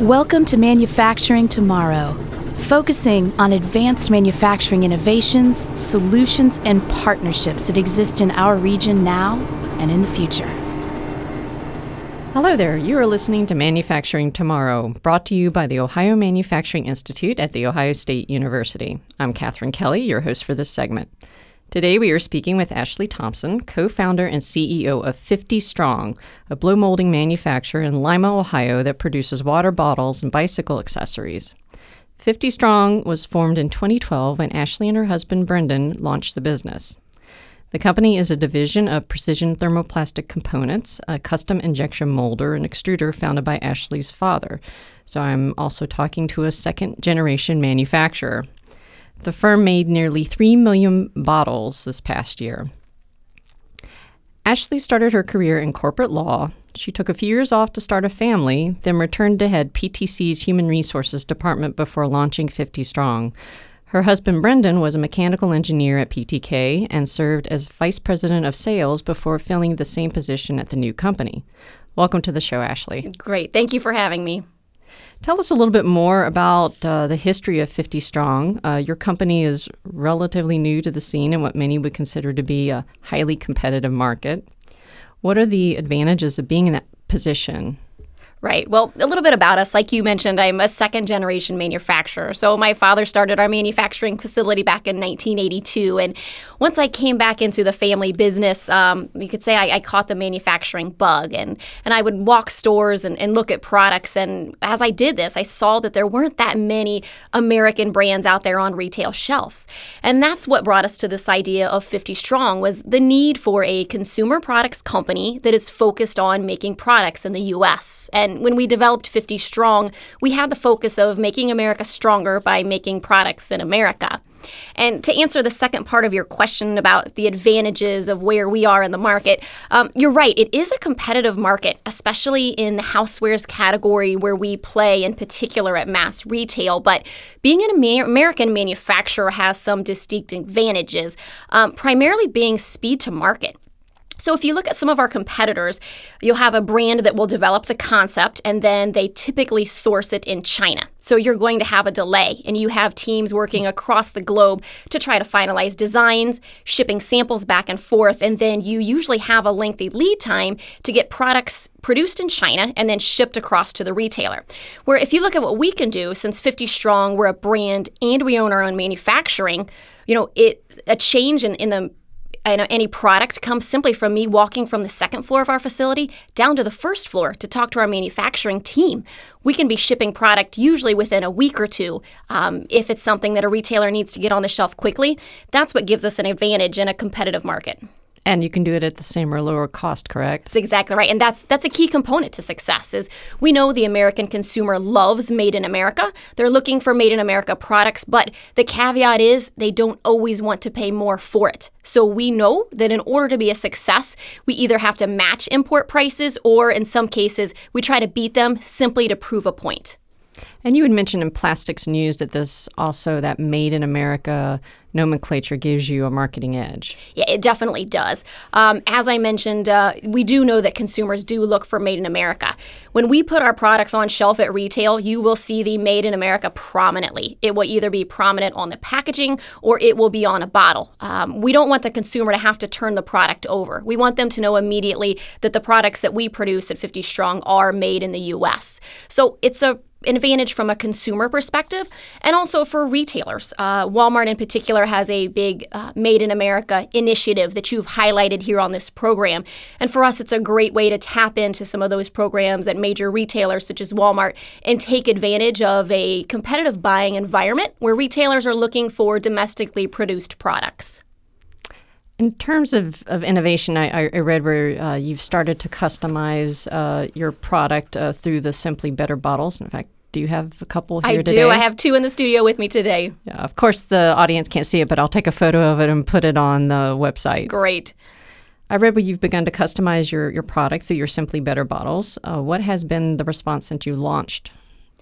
Welcome to Manufacturing Tomorrow, focusing on advanced manufacturing innovations, solutions, and partnerships that exist in our region now and in the future. Hello there. You are listening to Manufacturing Tomorrow, brought to you by the Ohio Manufacturing Institute at The Ohio State University. I'm Katherine Kelly, your host for this segment. Today, we are speaking with Ashley Thompson, co founder and CEO of 50 Strong, a blow molding manufacturer in Lima, Ohio that produces water bottles and bicycle accessories. 50 Strong was formed in 2012 when Ashley and her husband Brendan launched the business. The company is a division of Precision Thermoplastic Components, a custom injection molder and extruder founded by Ashley's father. So I'm also talking to a second generation manufacturer. The firm made nearly 3 million bottles this past year. Ashley started her career in corporate law. She took a few years off to start a family, then returned to head PTC's Human Resources Department before launching 50 Strong. Her husband Brendan was a mechanical engineer at PTK and served as vice president of sales before filling the same position at the new company. Welcome to the show, Ashley. Great. Thank you for having me. Tell us a little bit more about uh, the history of 50 Strong. Uh, your company is relatively new to the scene in what many would consider to be a highly competitive market. What are the advantages of being in that position? Right. Well, a little bit about us. Like you mentioned, I'm a second generation manufacturer. So my father started our manufacturing facility back in 1982. And once I came back into the family business, um, you could say I, I, caught the manufacturing bug. And, and I would walk stores and, and look at products. And as I did this, I saw that there weren't that many American brands out there on retail shelves. And that's what brought us to this idea of 50 Strong was the need for a consumer products company that is focused on making products in the U.S. And and when we developed 50 Strong, we had the focus of making America stronger by making products in America. And to answer the second part of your question about the advantages of where we are in the market, um, you're right. It is a competitive market, especially in the housewares category where we play, in particular at mass retail. But being an American manufacturer has some distinct advantages, um, primarily being speed to market. So, if you look at some of our competitors, you'll have a brand that will develop the concept and then they typically source it in China. So, you're going to have a delay, and you have teams working across the globe to try to finalize designs, shipping samples back and forth, and then you usually have a lengthy lead time to get products produced in China and then shipped across to the retailer. Where if you look at what we can do, since 50 Strong, we're a brand and we own our own manufacturing, you know, it a change in, in the any product comes simply from me walking from the second floor of our facility down to the first floor to talk to our manufacturing team. We can be shipping product usually within a week or two. Um, if it's something that a retailer needs to get on the shelf quickly, that's what gives us an advantage in a competitive market. And you can do it at the same or lower cost, correct? That's exactly right. And that's that's a key component to success is we know the American consumer loves made in America. They're looking for made in America products, but the caveat is they don't always want to pay more for it. So we know that in order to be a success, we either have to match import prices or in some cases we try to beat them simply to prove a point. And you had mentioned in Plastics News that this also that made in America nomenclature gives you a marketing edge. Yeah, it definitely does. Um, as I mentioned, uh, we do know that consumers do look for made in America. When we put our products on shelf at retail, you will see the made in America prominently. It will either be prominent on the packaging or it will be on a bottle. Um, we don't want the consumer to have to turn the product over. We want them to know immediately that the products that we produce at 50 Strong are made in the U.S. So it's a advantage from a consumer perspective and also for retailers. Uh, Walmart, in particular, has a big uh, Made in America initiative that you've highlighted here on this program. And for us, it's a great way to tap into some of those programs at major retailers such as Walmart and take advantage of a competitive buying environment where retailers are looking for domestically produced products. In terms of, of innovation, I, I read where uh, you've started to customize uh, your product uh, through the Simply Better bottles. In fact, do you have a couple here today? I today? do. I have two in the studio with me today. Yeah, of course, the audience can't see it, but I'll take a photo of it and put it on the website. Great. I read where you've begun to customize your, your product through your Simply Better bottles. Uh, what has been the response since you launched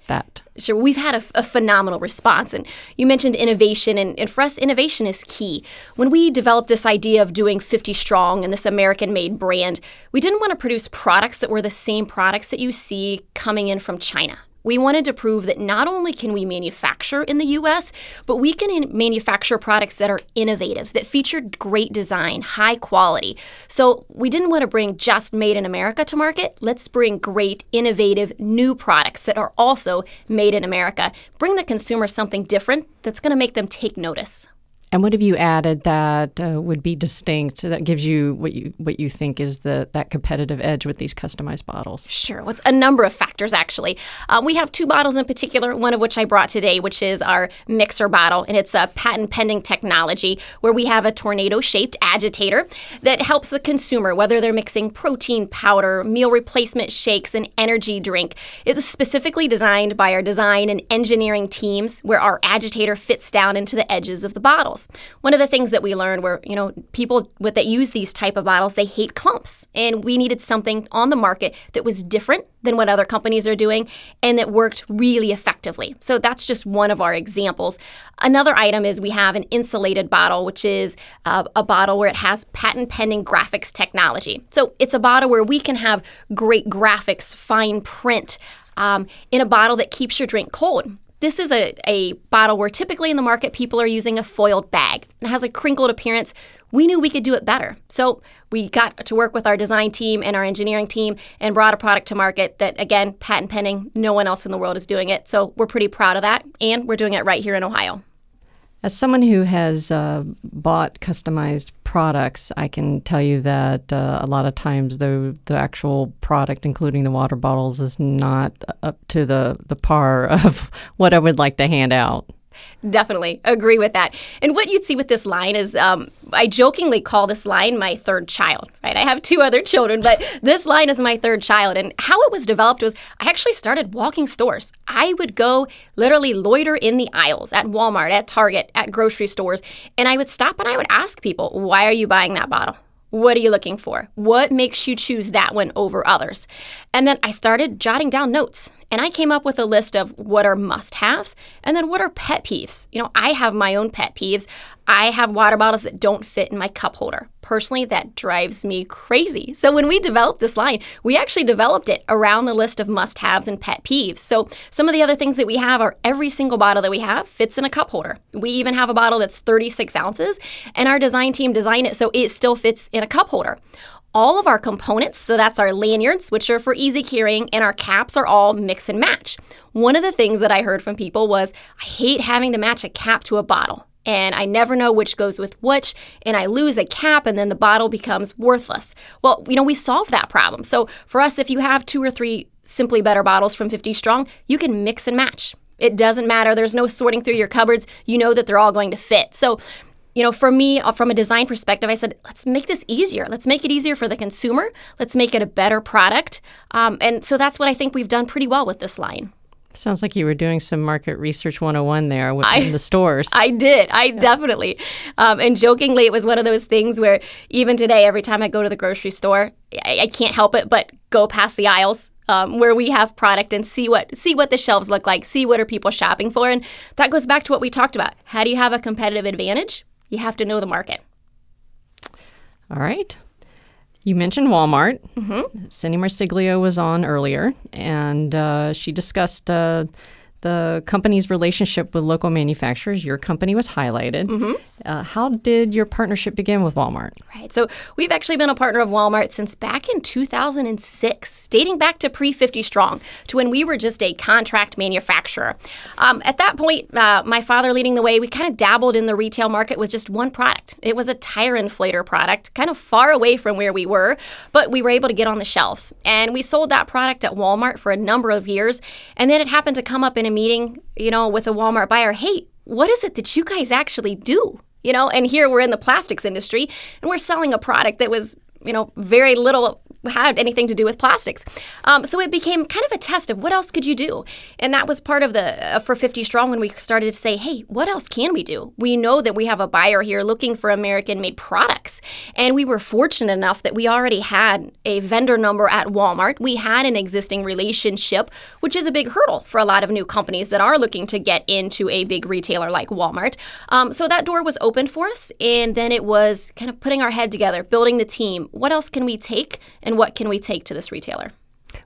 that? Sure, we've had a, a, phenomenal response. And you mentioned innovation, and, and, for us, innovation is key. When we developed this idea of doing 50 Strong and this American made brand, we didn't want to produce products that were the same products that you see coming in from China. We wanted to prove that not only can we manufacture in the US, but we can manufacture products that are innovative, that feature great design, high quality. So we didn't want to bring just made in America to market. Let's bring great, innovative, new products that are also made in America. Bring the consumer something different that's going to make them take notice. And what have you added that uh, would be distinct that gives you what you what you think is the that competitive edge with these customized bottles? Sure. What's well, a number of factors actually. Um, we have two bottles in particular. One of which I brought today, which is our mixer bottle, and it's a patent pending technology where we have a tornado shaped agitator that helps the consumer whether they're mixing protein powder, meal replacement shakes, and energy drink. It's specifically designed by our design and engineering teams, where our agitator fits down into the edges of the bottles. One of the things that we learned were, you know, people with, that use these type of bottles, they hate clumps. And we needed something on the market that was different than what other companies are doing and that worked really effectively. So that's just one of our examples. Another item is we have an insulated bottle, which is uh, a bottle where it has patent pending graphics technology. So it's a bottle where we can have great graphics, fine print. Um, in a bottle that keeps your drink cold. This is a, a bottle where typically in the market people are using a foiled bag. It has a crinkled appearance. We knew we could do it better. So we got to work with our design team and our engineering team and brought a product to market that, again, patent pending. No one else in the world is doing it. So we're pretty proud of that. And we're doing it right here in Ohio. As someone who has uh, bought customized products, I can tell you that uh, a lot of times the the actual product, including the water bottles, is not up to the the par of what I would like to hand out. Definitely agree with that. And what you'd see with this line is um, I jokingly call this line my third child, right? I have two other children, but this line is my third child. And how it was developed was I actually started walking stores. I would go literally loiter in the aisles at Walmart, at Target, at grocery stores, and I would stop and I would ask people, why are you buying that bottle? What are you looking for? What makes you choose that one over others? And then I started jotting down notes and I came up with a list of what are must haves and then what are pet peeves. You know, I have my own pet peeves. I have water bottles that don't fit in my cup holder. Personally, that drives me crazy. So when we developed this line, we actually developed it around the list of must haves and pet peeves. So some of the other things that we have are every single bottle that we have fits in a cup holder. We even have a bottle that's 36 ounces, and our design team designed it so it still fits in a cup holder all of our components, so that's our lanyards, which are for easy carrying, and our caps are all mix and match. One of the things that I heard from people was, I hate having to match a cap to a bottle and I never know which goes with which, and I lose a cap, and then the bottle becomes worthless. Well, you know, we solve that problem. So for us, if you have two or three Simply Better bottles from 50 Strong, you can mix and match. It doesn't matter. There's no sorting through your cupboards. You know that they're all going to fit. So, you know, for me, uh, from a design perspective, I said, let's make this easier. Let's make it easier for the consumer. Let's make it a better product. Um, and so that's what I think we've done pretty well with this line. Sounds like you were doing some market research 101 there in the stores. I did. I yeah. definitely. Um, and jokingly, it was one of those things where even today, every time I go to the grocery store, I, I can't help it but go past the aisles um, where we have product and see what see what the shelves look like, see what are people shopping for, and that goes back to what we talked about. How do you have a competitive advantage? You have to know the market. All right. You mentioned Walmart. Mm-hmm. Cindi Marsiglio was on earlier, and uh, she discussed uh, the company's relationship with local manufacturers. Your company was highlighted. Mm-hmm. Uh, how did your partnership begin with Walmart? Right. So we've actually been a partner of Walmart since back in 2006, dating back to pre 50 Strong, to when we were just a contract manufacturer. Um, at that point, uh, my father leading the way, we kind of dabbled in the retail market with just one product. It was a tire inflator product, kind of far away from where we were, but we were able to get on the shelves. And we sold that product at Walmart for a number of years. And then it happened to come up in a meeting, you know, with a Walmart buyer, hey, what is it that you guys actually do? You know, and here we're in the plastics industry and we're selling a product that was, you know, very little had anything to do with plastics. Um, so it became kind of a test of what else could you do, and that was part of the uh, for 50 Strong when we started to say, hey, what else can we do? We know that we have a buyer here looking for American-made products, and we were fortunate enough that we already had a vendor number at Walmart. We had an existing relationship, which is a big hurdle for a lot of new companies that are looking to get into a big retailer like Walmart. Um, so that door was open for us, and then it was kind of putting our head together, building the team. What else can we take and and what can we take to this retailer?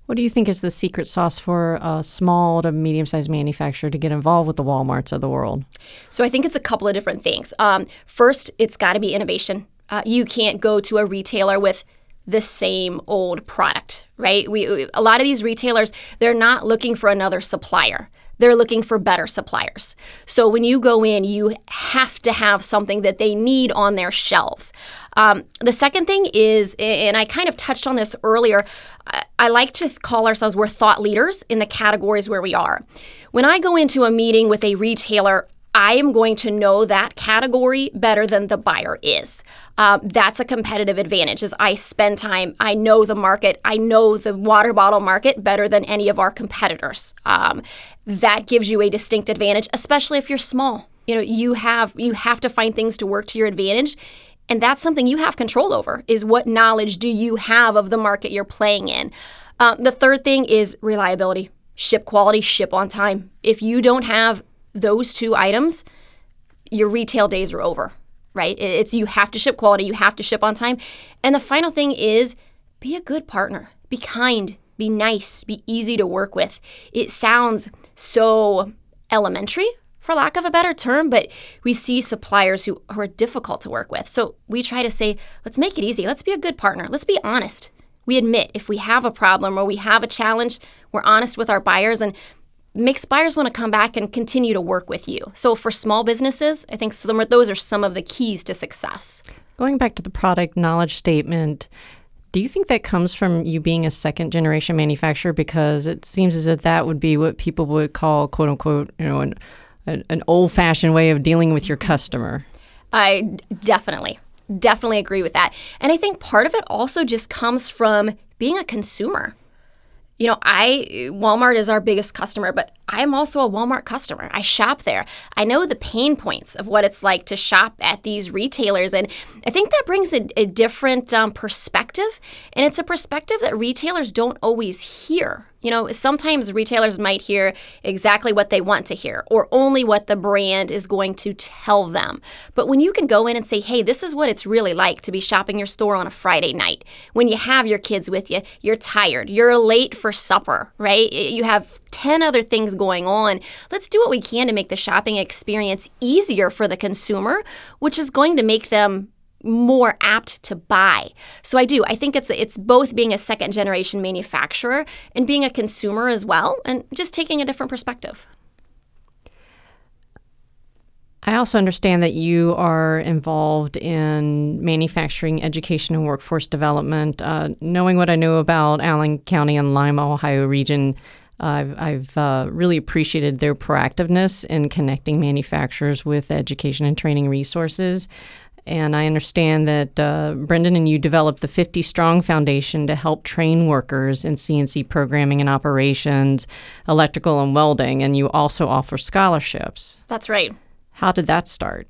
What do you think is the secret sauce for a small to medium sized manufacturer to get involved with the Walmarts of the world? So I think it's a couple of different things. Um, first, it's got to be innovation. Uh, you can't go to a retailer with the same old product, right? We a lot of these retailers they're not looking for another supplier. They're looking for better suppliers. So when you go in, you have to have something that they need on their shelves. Um, the second thing is, and I kind of touched on this earlier, I, I like to call ourselves we're thought leaders in the categories where we are. When I go into a meeting with a retailer, I am going to know that category better than the buyer is. Um, that's a competitive advantage. Is I spend time, I know the market. I know the water bottle market better than any of our competitors. Um, that gives you a distinct advantage, especially if you're small. You know, you have you have to find things to work to your advantage, and that's something you have control over. Is what knowledge do you have of the market you're playing in? Um, the third thing is reliability. Ship quality, ship on time. If you don't have those two items, your retail days are over, right? It's you have to ship quality, you have to ship on time. And the final thing is be a good partner. Be kind, be nice, be easy to work with. It sounds so elementary for lack of a better term, but we see suppliers who, who are difficult to work with. So we try to say, let's make it easy. Let's be a good partner. Let's be honest. We admit if we have a problem or we have a challenge, we're honest with our buyers and makes buyers want to come back and continue to work with you. So for small businesses, I think some, those are some of the keys to success. Going back to the product knowledge statement, do you think that comes from you being a second generation manufacturer? Because it seems as if that would be what people would call, quote unquote, you know, an, an old fashioned way of dealing with your customer. I definitely, definitely agree with that. And I think part of it also just comes from being a consumer you know, I Walmart is our biggest customer, but I'm also a Walmart customer. I shop there. I know the pain points of what it's like to shop at these retailers, and I think that brings a, a different um, perspective, and it's a perspective that retailers don't always hear you know, sometimes retailers might hear exactly what they want to hear or only what the brand is going to tell them. But when you can go in and say, hey, this is what it's really like to be shopping your store on a Friday night, when you have your kids with you, you're tired, you're late for supper, right? You have 10 other things going on. Let's do what we can to make the shopping experience easier for the consumer, which is going to make them more apt to buy. So I do. I think it's it's both being a second generation manufacturer and being a consumer as well and just taking a different perspective. I also understand that you are involved in manufacturing education and workforce development. Uh, knowing what I know about Allen County and Lima, Ohio region, I've, I've uh, really appreciated their proactiveness in connecting manufacturers with education and training resources. And I understand that uh, Brendan and you developed the 50 Strong Foundation to help train workers in CNC programming and operations, electrical and welding, and you also offer scholarships. That's right. How did that start?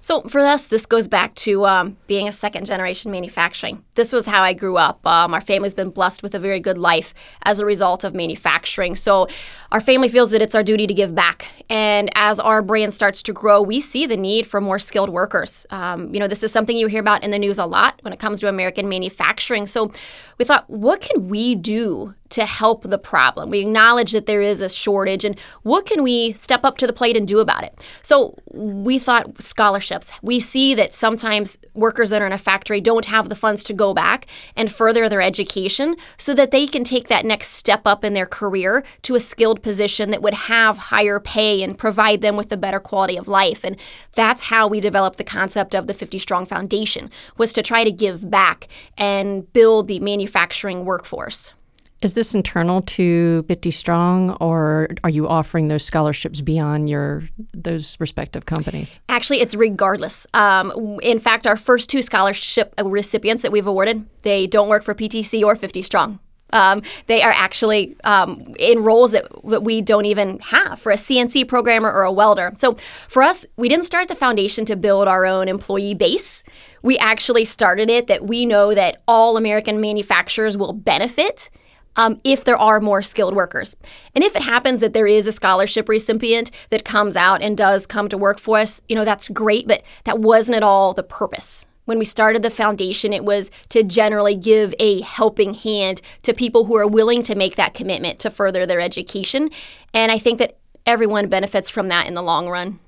So, for us, this goes back to um, being a second generation manufacturing. This was how I grew up. Um, our family's been blessed with a very good life as a result of manufacturing. So, our family feels that it's our duty to give back. And as our brand starts to grow, we see the need for more skilled workers. Um, you know, this is something you hear about in the news a lot when it comes to American manufacturing. So, we thought, what can we do to help the problem. We acknowledge that there is a shortage and what can we step up to the plate and do about it? So we thought scholarships. We see that sometimes workers that are in a factory don't have the funds to go back and further their education so that they can take that next step up in their career to a skilled position that would have higher pay and provide them with a better quality of life. And that's how we developed the concept of the 50 Strong Foundation was to try to give back and build the manufacturing workforce. Is this internal to 50 Strong, or are you offering those scholarships beyond your those respective companies? Actually, it's regardless. Um, in fact, our first two scholarship recipients that we've awarded, they don't work for PTC or 50 Strong. Um, they are actually um, in roles that, that we don't even have for a CNC programmer or a welder. So for us, we didn't start the foundation to build our own employee base. We actually started it that we know that all American manufacturers will benefit um, if there are more skilled workers. And if it happens that there is a scholarship recipient that comes out and does come to work for us, you know, that's great, but that wasn't at all the purpose. when we started the foundation, it was to generally give a helping hand to people who are willing to make that commitment to further their education. And I think that everyone benefits from that in the long run.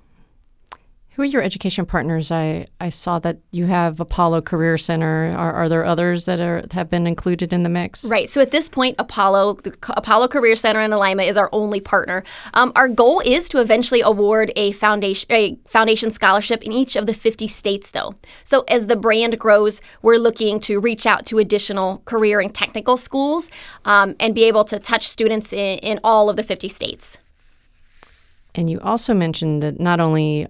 Who are your education partners? I, I saw that you have Apollo Career Center. Are, are there others that are have been included in the mix? Right. So at this point, Apollo the Apollo Career Center in Lima is our only partner. Um, our goal is to eventually award a foundation a foundation scholarship in each of the 50 states, though. So as the brand grows, we're looking to reach out to additional career and technical schools um, and be able to touch students in, in all of the 50 states. And you also mentioned that not only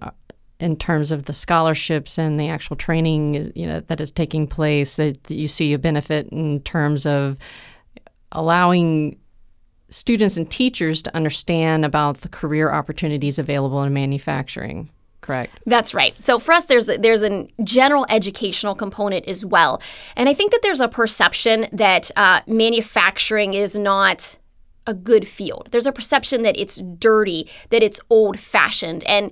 in terms of the scholarships and the actual training you know that is taking place that you see a benefit in terms of allowing students and teachers to understand about the career opportunities available in manufacturing correct? That's right. So for us there's a, there's a general educational component as well. And i think that there's a perception that uh, manufacturing is not a good field. There's a perception that it's dirty that it's old fashioned and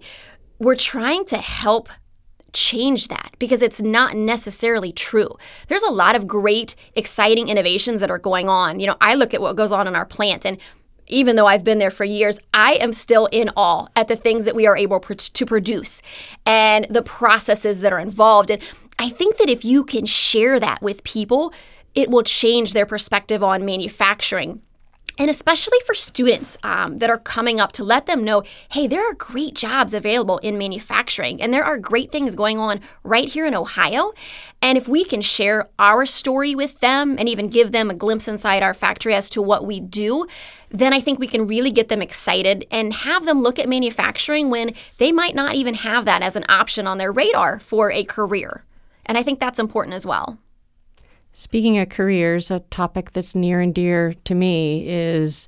we're trying to help change that because it's not necessarily true. There's a lot of great, exciting innovations that are going on. You know, I look at what goes on in our plant and even though I've been there for years, I am still in awe at the things that we are able to produce and the processes that are involved. And I think that if you can share that with people, it will change their perspective on manufacturing and especially for students um, that are coming up to let them know hey there are great jobs available in manufacturing and there are great things going on right here in ohio. And if we can share our story with them and even give them a glimpse inside our factory as to what we do then i think we can really get them excited and have them look at manufacturing when they might not even have that as an option on their radar for a career. And i think that's important as well Speaking of careers, a topic that's near and dear to me is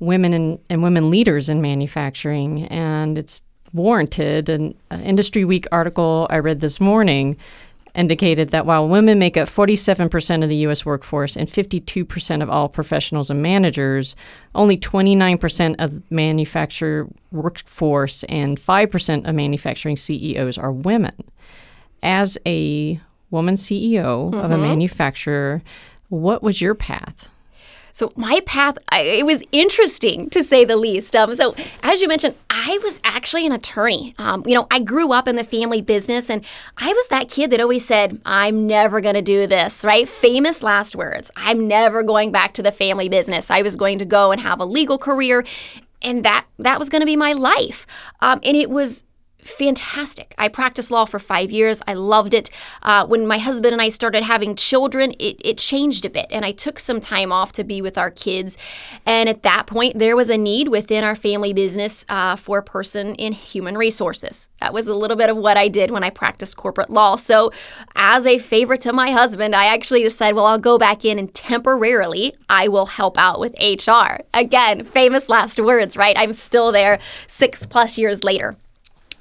women and, women leaders in manufacturing, and it's warranted. An, an Industry Week article I read this morning indicated that while women make up 47% of the U.S. workforce and 52% of all professionals and managers, only 29% of manufacturer workforce and 5% of manufacturing CEOs are women. As a woman CEO mm-hmm. of a mm-hmm. manufacturer. What was your path? So my path, I, it was interesting to say the least. Um, so as you mentioned, I was actually an attorney. Um, you know, I grew up in the family business, and I was that kid that always said, "I'm never going to do this." Right? Famous last words. I'm never going back to the family business. I was going to go and have a legal career, and that that was going to be my life. Um, and it was fantastic. I practiced law for five years. I loved it. Uh, when my husband and I started having children, it, it changed a bit, and I took some time off to be with our kids. And at that point, there was a need within our family business uh, for a person in human resources. That was a little bit of what I did when I practiced corporate law. So, as a favor to my husband, I actually decided, well, I'll go back in and temporarily I will help out with HR. Again, famous last words, right? I'm still there six plus years later.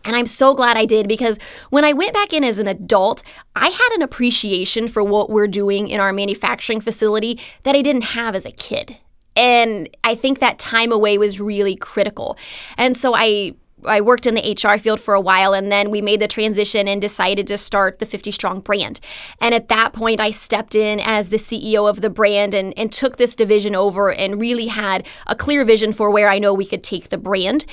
And I'm so glad I did because when I went back in as an adult, I had an appreciation for what we're doing in our manufacturing facility that I didn't have as a kid. And I think that time away was really critical. And so I I worked in the HR field for a while and then we made the transition and decided to start the 50 Strong brand. And at that point, I stepped in as the CEO of the brand and, and took this division over and really had a clear vision for where I know we could take the brand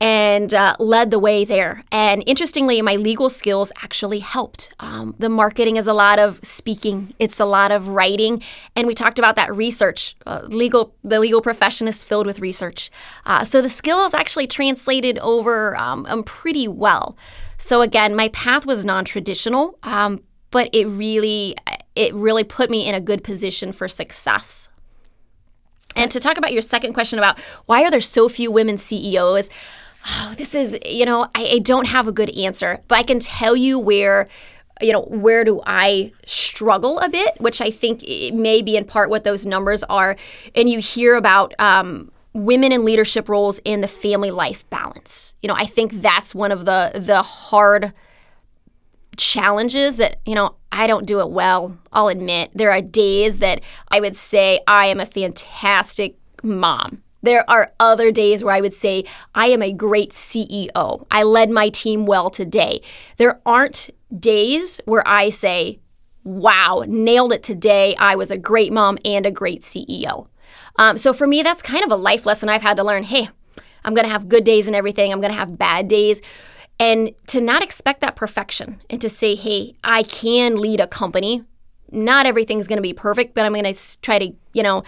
and uh, led the way there. And interestingly, my legal skills actually helped. Um, the marketing is a lot of speaking, it's a lot of writing. And we talked about that research. Uh, legal, the legal profession is filled with research. Uh, so the skills actually translated over over um, um, pretty well. So again, my path was non-traditional, um, but it really it really put me in a good position for success. And to talk about your second question about why are there so few women CEOs, oh, this is you know I, I don't have a good answer, but I can tell you where you know, where do I struggle a bit, which I think may be in part what those numbers are. And you hear about um, women in leadership roles in the family life balance. You know, I think that's one of the the hard challenges that, you know, I don't do it well. I'll admit. There are days that I would say I am a fantastic mom. There are other days where I would say, I am a great CEO. I led my team well today. There aren't days where I say, wow, nailed it today. I was a great mom and a great CEO. Um, so for me, that's kind of a life lesson I've had to learn. Hey, I'm going to have good days and everything, I'm going to have bad days. And to not expect that perfection and to say, hey, I can lead a company not everything's going to be perfect, but I'm going to try to, you know,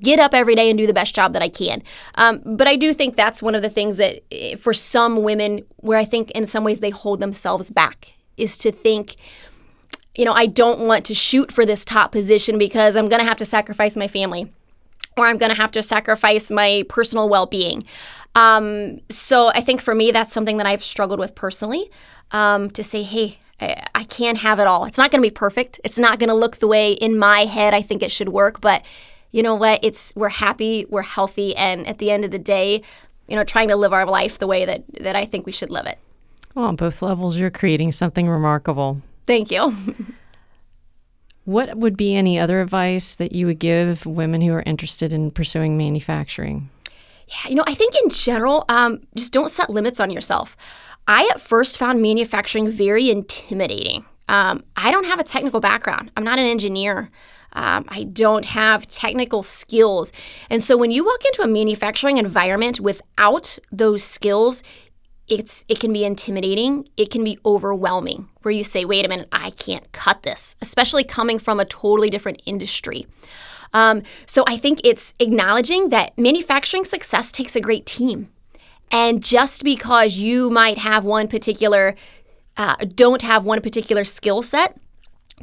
get up every day and do the best job that I can. Um, but I do think that's one of the things that, eh, for some women, where I think in some ways they hold themselves back, is to think, you know, I don't want to shoot for this top position because I'm going to have to sacrifice my family or I'm going to have to sacrifice my personal well being. Um, so I think for me, that's something that I've struggled with personally um, to say, hey, I, can't have it all. It's not going to be perfect. It's not going to look the way in my head I think it should work, but you know what? It's we're happy, we're healthy, and at the end of the day, you know, trying to live our life the way that that I think we should live it. Well, on both levels, you're creating something remarkable. Thank you. what would be any other advice that you would give women who are interested in pursuing manufacturing? Yeah, you know, I think in general, um, just don't set limits on yourself. I at first found manufacturing very intimidating. Um, I don't have a technical background, I'm not an engineer. Um, I don't have technical skills. And so when you walk into a manufacturing environment without those skills, it's it can be intimidating, it can be overwhelming where you say, "Wait a minute, I can't cut this," especially coming from a totally different industry. Um, so I think it's acknowledging that manufacturing success takes a great team. And just because you might have one particular, uh, don't have one particular skill set,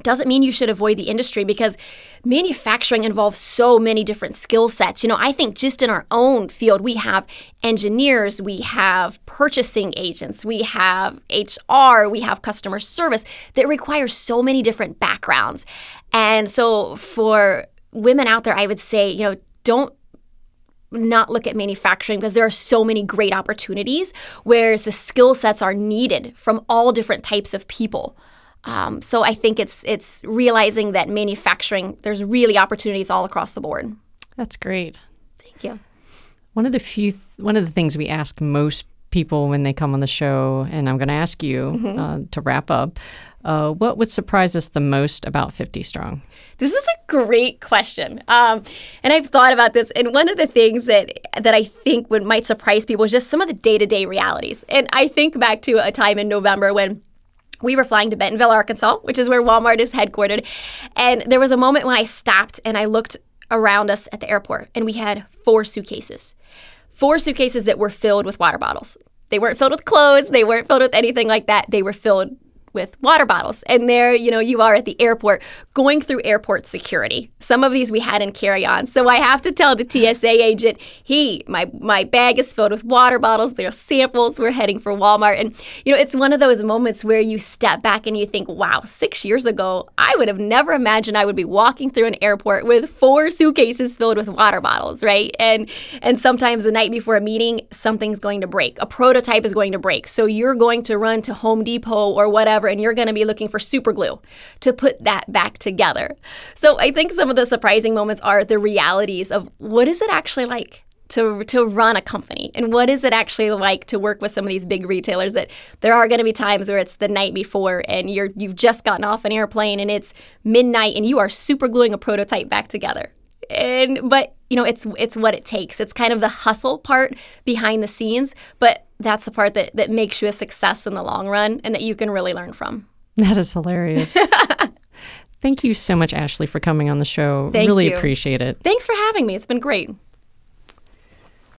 doesn't mean you should avoid the industry because manufacturing involves so many different skill sets. You know, I think just in our own field, we have engineers, we have purchasing agents, we have HR, we have customer service that requires so many different backgrounds. And so for women out there, I would say, you know, don't not look at manufacturing because there are so many great opportunities where the skill sets are needed from all different types of people. Um, so I think it's it's realizing that manufacturing there's really opportunities all across the board. That's great. Thank you. One of the few th- one of the things we ask most people when they come on the show, and I'm going to ask you mm-hmm. uh, to wrap up. Uh, what would surprise us the most about 50 Strong? This is a great question, um, and I've thought about this. And one of the things that that I think would might surprise people is just some of the day to day realities. And I think back to a time in November when we were flying to Bentonville, Arkansas, which is where Walmart is headquartered, and there was a moment when I stopped and I looked around us at the airport, and we had four suitcases, four suitcases that were filled with water bottles. They weren't filled with clothes. They weren't filled with anything like that. They were filled with water bottles. And there, you know, you are at the airport going through airport security. Some of these we had in carry-on. So I have to tell the TSA agent, he, my my bag is filled with water bottles. There are samples. We're heading for Walmart. And you know, it's one of those moments where you step back and you think, wow, six years ago, I would have never imagined I would be walking through an airport with four suitcases filled with water bottles, right? And and sometimes the night before a meeting, something's going to break. A prototype is going to break. So you're going to run to Home Depot or whatever whatever, and you're going to be looking for super glue to put that back together. So I think some of the surprising moments are the realities of what is it actually like to to run a company and what is it actually like to work with some of these big retailers that there are going to be times where it's the night before and you're you've just gotten off an airplane and it's midnight and you are super gluing a prototype back together and but you know it's it's what it takes it's kind of the hustle part behind the scenes but that's the part that that makes you a success in the long run and that you can really learn from. That is hilarious. Thank you so much ashley for coming on the show. Thank really you. appreciate it. Thanks for having me. It's been great